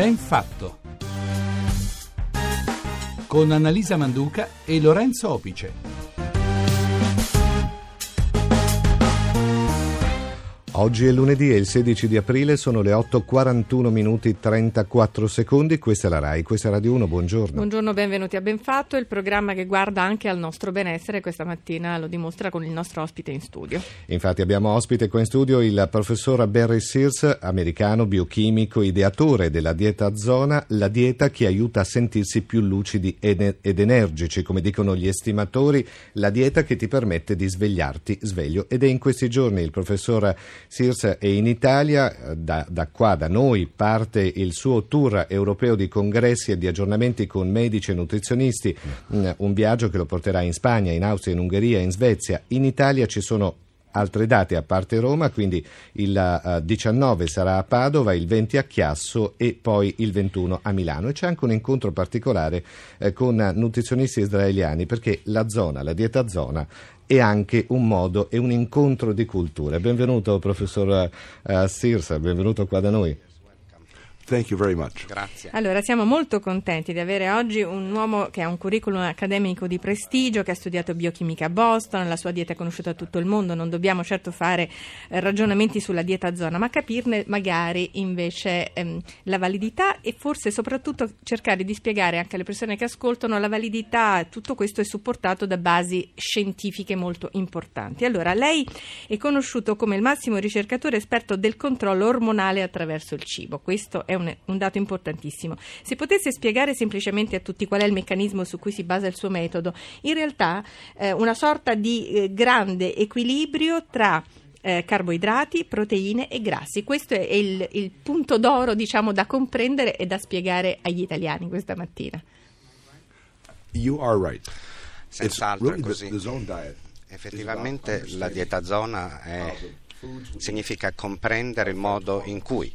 Ben fatto. Con Annalisa Manduca e Lorenzo Opice. Oggi è lunedì e il 16 di aprile sono le 8.41 minuti 34 secondi. Questa è la RAI, questa è Radio 1, buongiorno. Buongiorno, benvenuti a Benfatto, il programma che guarda anche al nostro benessere. Questa mattina lo dimostra con il nostro ospite in studio. Infatti abbiamo ospite qua in studio il professor Barry Sears, americano, biochimico, ideatore della dieta zona, la dieta che aiuta a sentirsi più lucidi ed energici, come dicono gli estimatori, la dieta che ti permette di svegliarti sveglio. Ed è in questi giorni il professor Sears è in Italia, da, da, qua, da noi, parte il suo tour europeo di congressi e di aggiornamenti con medici e nutrizionisti, mm, un viaggio che lo porterà in Spagna, in Austria, in Ungheria, in Svezia. In Italia ci sono altre date a parte Roma, quindi il uh, 19 sarà a Padova, il 20 a Chiasso e poi il 21 a Milano. E c'è anche un incontro particolare eh, con nutrizionisti israeliani perché la zona, la dieta zona, è anche un modo e un incontro di culture. Benvenuto professor uh, Sirsa, benvenuto qua da noi. Thank you very much. Grazie. Allora, siamo molto contenti di avere oggi un uomo che ha un curriculum accademico di prestigio, che ha studiato biochimica a Boston, la sua dieta è conosciuta a tutto il mondo, non dobbiamo certo fare eh, ragionamenti sulla dieta a zona, ma capirne magari invece ehm, la validità e forse soprattutto cercare di spiegare anche alle persone che ascoltano la validità, tutto questo è supportato da basi scientifiche molto importanti. Allora, lei è conosciuto come il massimo ricercatore esperto del controllo ormonale attraverso il cibo. Questo è un un, un, dato importantissimo. Se potesse spiegare semplicemente a tutti qual è il meccanismo su cui si basa il suo metodo, in realtà eh, una sorta di eh, grande equilibrio tra eh, carboidrati, proteine e grassi. Questo è il, il punto d'oro, diciamo, da comprendere e da spiegare agli italiani questa mattina. You are right. Senz'altro really è così. The, the Effettivamente la dieta zona è, significa comprendere il modo in cui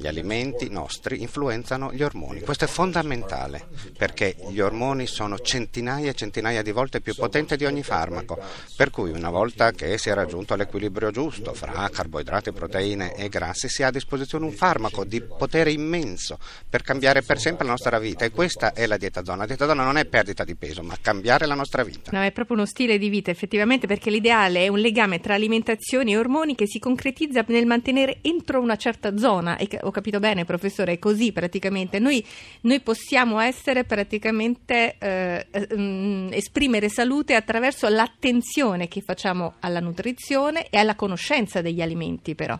gli alimenti nostri influenzano gli ormoni. Questo è fondamentale perché gli ormoni sono centinaia e centinaia di volte più potenti di ogni farmaco, per cui una volta che si è raggiunto l'equilibrio giusto fra carboidrati, proteine e grassi si ha a disposizione un farmaco di potere immenso per cambiare per sempre la nostra vita e questa è la dieta zona. La dieta zona non è perdita di peso, ma cambiare la nostra vita. No, è proprio uno stile di vita effettivamente perché l'ideale è un legame tra alimentazione e ormoni che si concretizza nel mantenere entro una certa zona e ho capito bene, professore, è così praticamente. Noi, noi possiamo essere praticamente eh, eh, esprimere salute attraverso l'attenzione che facciamo alla nutrizione e alla conoscenza degli alimenti, però.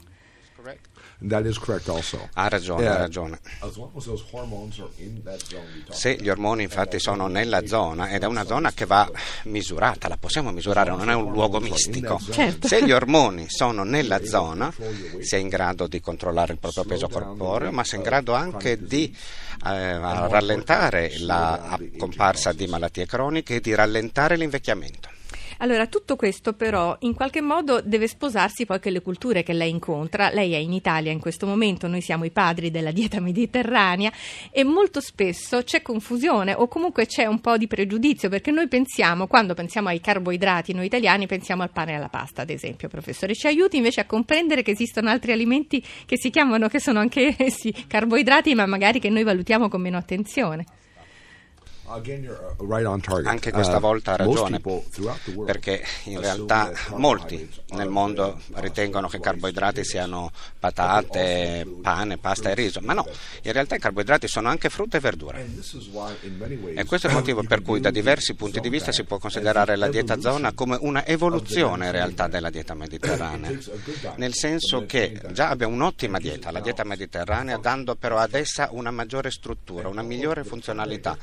That is correct also. Ha ragione, ha ragione. Se gli ormoni infatti sono nella zona, ed è una zona che va misurata, la possiamo misurare, non è un luogo mistico. Certo. Se gli ormoni sono nella zona, si è in grado di controllare il proprio peso corporeo, ma si è in grado anche di eh, rallentare la comparsa di malattie croniche e di rallentare l'invecchiamento. Allora, tutto questo però in qualche modo deve sposarsi poi con le culture che lei incontra. Lei è in Italia in questo momento, noi siamo i padri della dieta mediterranea e molto spesso c'è confusione o comunque c'è un po' di pregiudizio perché noi pensiamo, quando pensiamo ai carboidrati, noi italiani pensiamo al pane e alla pasta, ad esempio, professore. Ci aiuti invece a comprendere che esistono altri alimenti che si chiamano, che sono anche sì, carboidrati, ma magari che noi valutiamo con meno attenzione. Uh, Anche questa uh, volta ha ragione, perché in realtà molti nel mondo ritengono che i carboidrati siano patate, pane, pasta e riso, ma no, in realtà i carboidrati sono anche frutta e verdura. E questo è il motivo per cui da diversi punti di vista si può considerare la dieta zona come una evoluzione in realtà della dieta mediterranea, nel senso che già abbiamo un'ottima dieta, la dieta mediterranea, dando però ad essa una maggiore struttura, una migliore funzionalità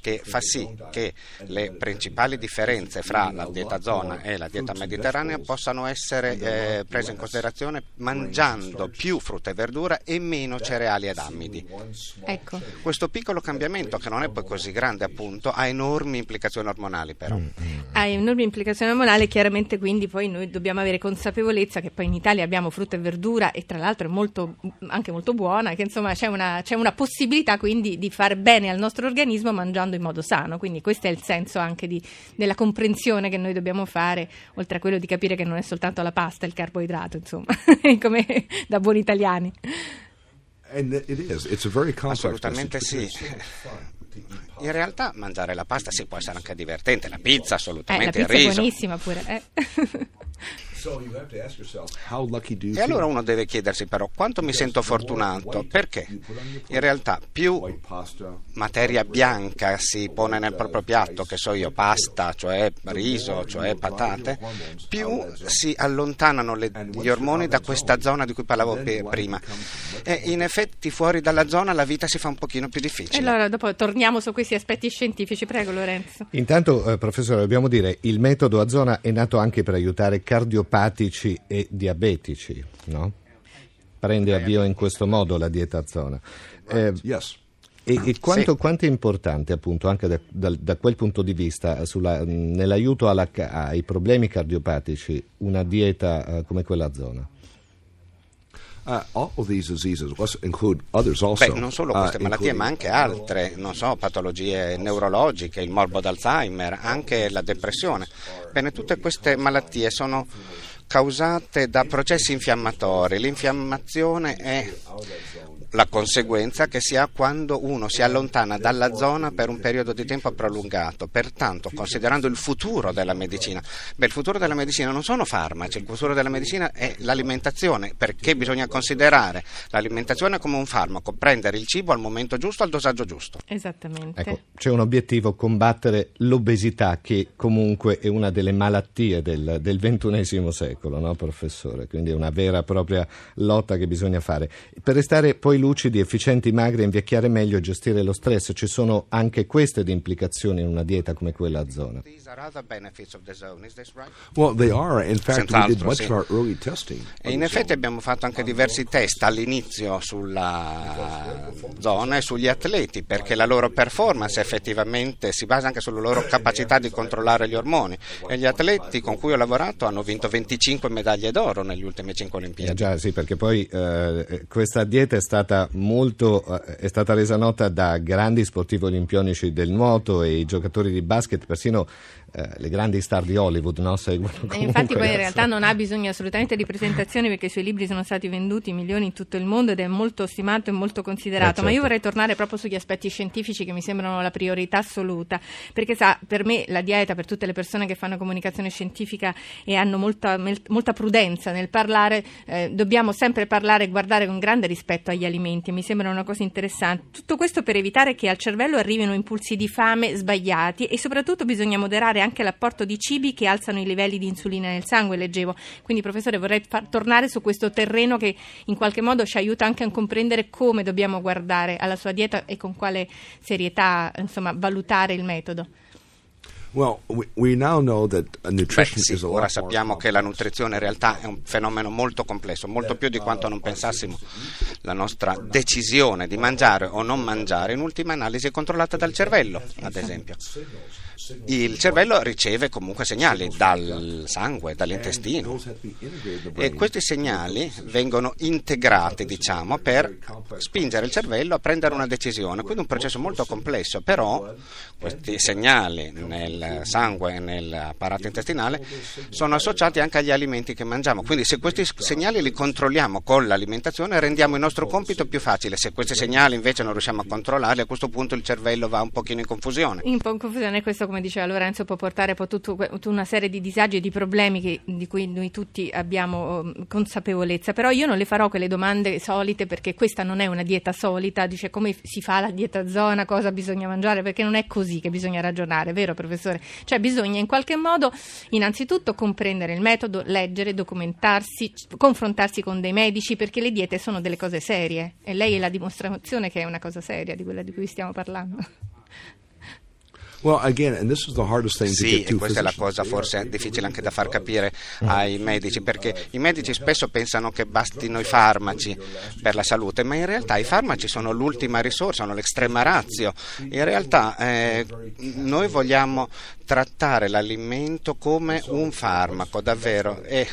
che che fa sì che le principali differenze fra la dieta zona e la dieta mediterranea possano essere eh, prese in considerazione mangiando più frutta e verdura e meno cereali ed ammidi. Ecco. Questo piccolo cambiamento, che non è poi così grande appunto, ha enormi implicazioni ormonali però. Mm, mm. Ha enormi implicazioni ormonali, chiaramente quindi poi noi dobbiamo avere consapevolezza che poi in Italia abbiamo frutta e verdura e tra l'altro è molto, anche molto buona, che insomma c'è una, c'è una possibilità quindi di fare bene al nostro organismo mangiando in in modo sano. Quindi questo è il senso anche di, della comprensione che noi dobbiamo fare, oltre a quello di capire che non è soltanto la pasta il carboidrato, insomma, come da buoni italiani. Assolutamente sì. In realtà mangiare la pasta sì può essere anche divertente, la pizza assolutamente, eh, la pizza il riso. è buonissima pure. Eh. E allora uno deve chiedersi però quanto mi sento fortunato, perché in realtà più materia bianca si pone nel proprio piatto, che so io, pasta, cioè riso, cioè patate, più si allontanano le, gli ormoni da questa zona di cui parlavo prima. E in effetti fuori dalla zona la vita si fa un pochino più difficile. Allora dopo torniamo su questi aspetti scientifici, prego Lorenzo. Intanto, eh, professore, dobbiamo dire, il metodo a zona è nato anche per aiutare cardiopatici epatici e diabetici, no? Prende avvio in questo modo la dieta a zona. Eh, yes. E, e quanto, sì. quanto, è importante, appunto, anche da, da, da quel punto di vista, sulla, nell'aiuto alla, ai problemi cardiopatici, una dieta uh, come quella zona? Uh, Beh, non solo queste uh, malattie, ma anche altre, non so, patologie neurologiche, il morbo d'Alzheimer, anche la depressione. Bene, tutte queste malattie sono causate da processi infiammatori. L'infiammazione è la conseguenza che si ha quando uno si allontana dalla zona per un periodo di tempo prolungato. Pertanto, considerando il futuro della medicina, beh, il futuro della medicina non sono farmaci, il futuro della medicina è l'alimentazione, perché bisogna considerare l'alimentazione come un farmaco, prendere il cibo al momento giusto, al dosaggio giusto. Esattamente. Ecco, c'è un obiettivo, combattere l'obesità, che comunque è una delle malattie del, del XXI secolo, no, professore? Quindi è una vera e propria lotta che bisogna fare. Per restare poi lucidi, efficienti, magri, invecchiare meglio e gestire lo stress. Ci sono anche queste di implicazioni in una dieta come quella a zona. E in effetti abbiamo fatto anche diversi test all'inizio sulla zona e sugli atleti perché la loro performance effettivamente si basa anche sulla loro capacità di controllare gli ormoni e gli atleti con cui ho lavorato hanno vinto 25 medaglie d'oro negli ultimi 5 Olimpiadi. Eh già, sì, perché poi eh, questa dieta è stata stata, molto, eh, è stata resa nota da grandi sportivi olimpionici del nuoto e i giocatori di basket, persino eh, le grandi star di Hollywood no? seguono comunque. infatti poi in realtà non ha bisogno assolutamente di presentazioni perché i suoi libri sono stati venduti milioni in tutto il mondo ed è molto stimato e molto considerato, eh, certo. ma io certo. vorrei tornare proprio sugli aspetti scientifici che mi sembrano la priorità assoluta, perché sa, per me la dieta, per tutte le persone che fanno comunicazione scientifica e hanno molta, molta prudenza nel parlare, eh, dobbiamo sempre parlare e guardare con grande rispetto agli alimenti, mi sembra una cosa interessante. Tutto questo per evitare che al cervello arrivino impulsi di fame sbagliati e soprattutto bisogna moderare anche l'apporto di cibi che alzano i livelli di insulina nel sangue, leggevo. Quindi, professore, vorrei far, tornare su questo terreno che in qualche modo ci aiuta anche a comprendere come dobbiamo guardare alla sua dieta e con quale serietà insomma, valutare il metodo. Well, we Beh, sì, ora sappiamo che la nutrizione in realtà è un fenomeno molto complesso, molto più di quanto non pensassimo. La nostra decisione di mangiare o non mangiare in ultima analisi è controllata dal cervello, ad esempio il cervello riceve comunque segnali dal sangue, dall'intestino. E questi segnali vengono integrati diciamo, per spingere il cervello a prendere una decisione, quindi un processo molto complesso, però questi segnali nel sangue e nell'apparato intestinale sono associati anche agli alimenti che mangiamo, quindi se questi segnali li controlliamo con l'alimentazione rendiamo il nostro compito più facile, se questi segnali invece non riusciamo a controllarli a questo punto il cervello va un pochino in confusione. Un po' in confusione questo come diceva Lorenzo, può portare poi tutta una serie di disagi e di problemi che, di cui noi tutti abbiamo um, consapevolezza. Però io non le farò quelle domande solite perché questa non è una dieta solita, dice come si fa la dieta zona, cosa bisogna mangiare, perché non è così che bisogna ragionare, vero professore? Cioè bisogna in qualche modo innanzitutto comprendere il metodo, leggere, documentarsi, confrontarsi con dei medici perché le diete sono delle cose serie e lei è la dimostrazione che è una cosa seria di quella di cui stiamo parlando. Well, again, and this is the hardest thing sì, e questa è la cosa forse difficile anche da far capire ai medici, perché i medici spesso pensano che bastino i farmaci per la salute, ma in realtà i farmaci sono l'ultima risorsa, sono l'extrema razio. In realtà eh, noi vogliamo trattare l'alimento come un farmaco, davvero. E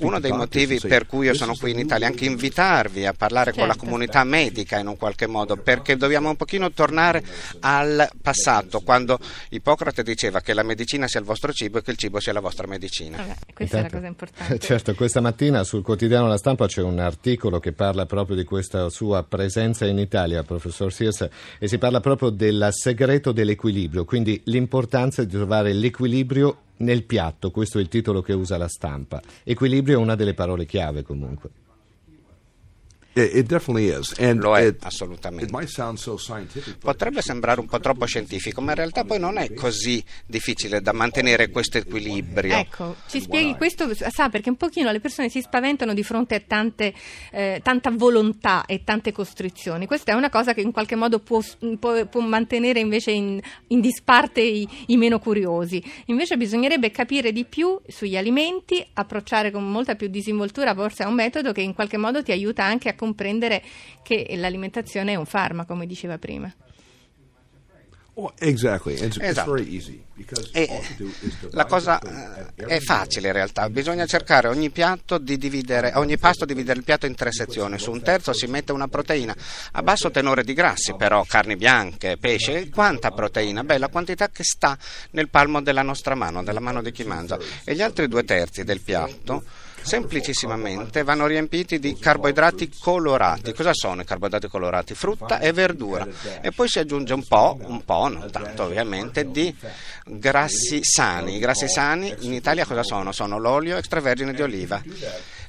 uno dei motivi per cui io sono qui in Italia è anche invitarvi a parlare certo. con la certo. comunità medica in un qualche modo, perché dobbiamo un pochino tornare al passato, quando Ippocrate diceva che la medicina sia il vostro cibo e che il cibo sia la vostra medicina. Vabbè, questa Intanto, è la cosa importante. Certo, questa mattina sul quotidiano La Stampa c'è un articolo che parla proprio di questa sua presenza in Italia, professor Sears, e si parla proprio del segreto dell'equilibrio, quindi l'importanza di trovare l'equilibrio nel piatto, questo è il titolo che usa la stampa. Equilibrio è una delle parole chiave comunque. It definitely is. And Lo è, it, assolutamente. It so Potrebbe sembrare un po' troppo scientifico, ma in realtà poi non è così difficile da mantenere questo equilibrio. Ecco, ci spieghi questo, sa, perché un pochino le persone si spaventano di fronte a tante, eh, tanta volontà e tante costrizioni. Questa è una cosa che in qualche modo può, può, può mantenere invece in, in disparte i, i meno curiosi. Invece bisognerebbe capire di più sugli alimenti, approcciare con molta più disinvoltura forse a un metodo che in qualche modo ti aiuta anche a comprendere che l'alimentazione è un farmaco, come diceva prima. Oh, exactly. It's, esatto. It's e la cosa eh, è facile in realtà, bisogna cercare ogni, piatto di dividere, ogni pasto dividere il piatto in tre sezioni, su un terzo si mette una proteina a basso tenore di grassi, però carni bianche, pesce, quanta proteina? Beh, la quantità che sta nel palmo della nostra mano, della mano di chi mangia, e gli altri due terzi del piatto semplicissimamente vanno riempiti di carboidrati colorati. Cosa sono i carboidrati colorati? Frutta e verdura. E poi si aggiunge un po', un po', non tanto ovviamente, di grassi sani. I grassi sani in Italia cosa sono? Sono l'olio extravergine di oliva.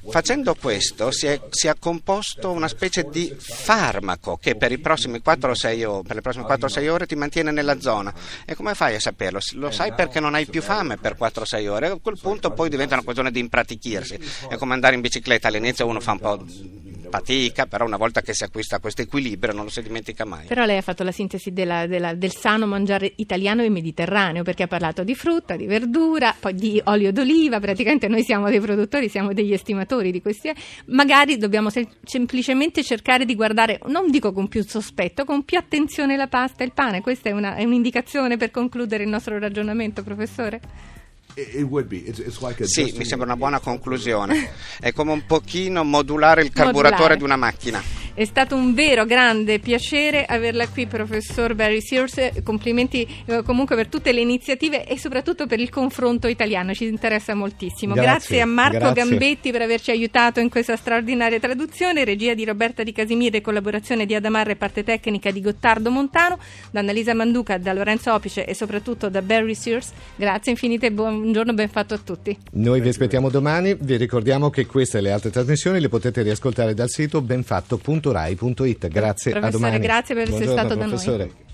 Facendo questo si è, si è, composto una specie di farmaco che per, per, le prossime 4-6 ore ti mantiene nella zona. E come fai a saperlo? Lo sai perché non hai più fame per 4-6 ore. A quel punto poi diventa una questione di impratichirsi. È come andare in bicicletta, all'inizio uno fa un po' fatica, però una volta che si acquista questo equilibrio non lo si dimentica mai. Però lei ha fatto la sintesi della, della, del sano mangiare italiano e mediterraneo, perché ha parlato di frutta, di verdura, poi di olio d'oliva, praticamente noi siamo dei produttori, siamo degli estimatori di questi, magari dobbiamo se- semplicemente cercare di guardare, non dico con più sospetto, con più attenzione la pasta e il pane, questa è, una, è un'indicazione per concludere il nostro ragionamento, professore? Sì, mi sembra una buona conclusione. È come un pochino modulare il carburatore modulare. di una macchina. È stato un vero grande piacere averla qui, professor Barry Sears. Complimenti eh, comunque per tutte le iniziative e soprattutto per il confronto italiano, ci interessa moltissimo. Grazie, grazie a Marco grazie. Gambetti per averci aiutato in questa straordinaria traduzione, regia di Roberta Di Casimiro e collaborazione di Adamarre e parte tecnica di Gottardo Montano, da Annalisa Manduca, da Lorenzo Opice e soprattutto da Barry Sears. Grazie infinite e buongiorno, ben fatto a tutti. Noi vi aspettiamo domani, vi ricordiamo che queste e le altre trasmissioni le potete riascoltare dal sito benfatto.com www.rai.it. Grazie, Professore, a domani. grazie per essere stato professore. da noi.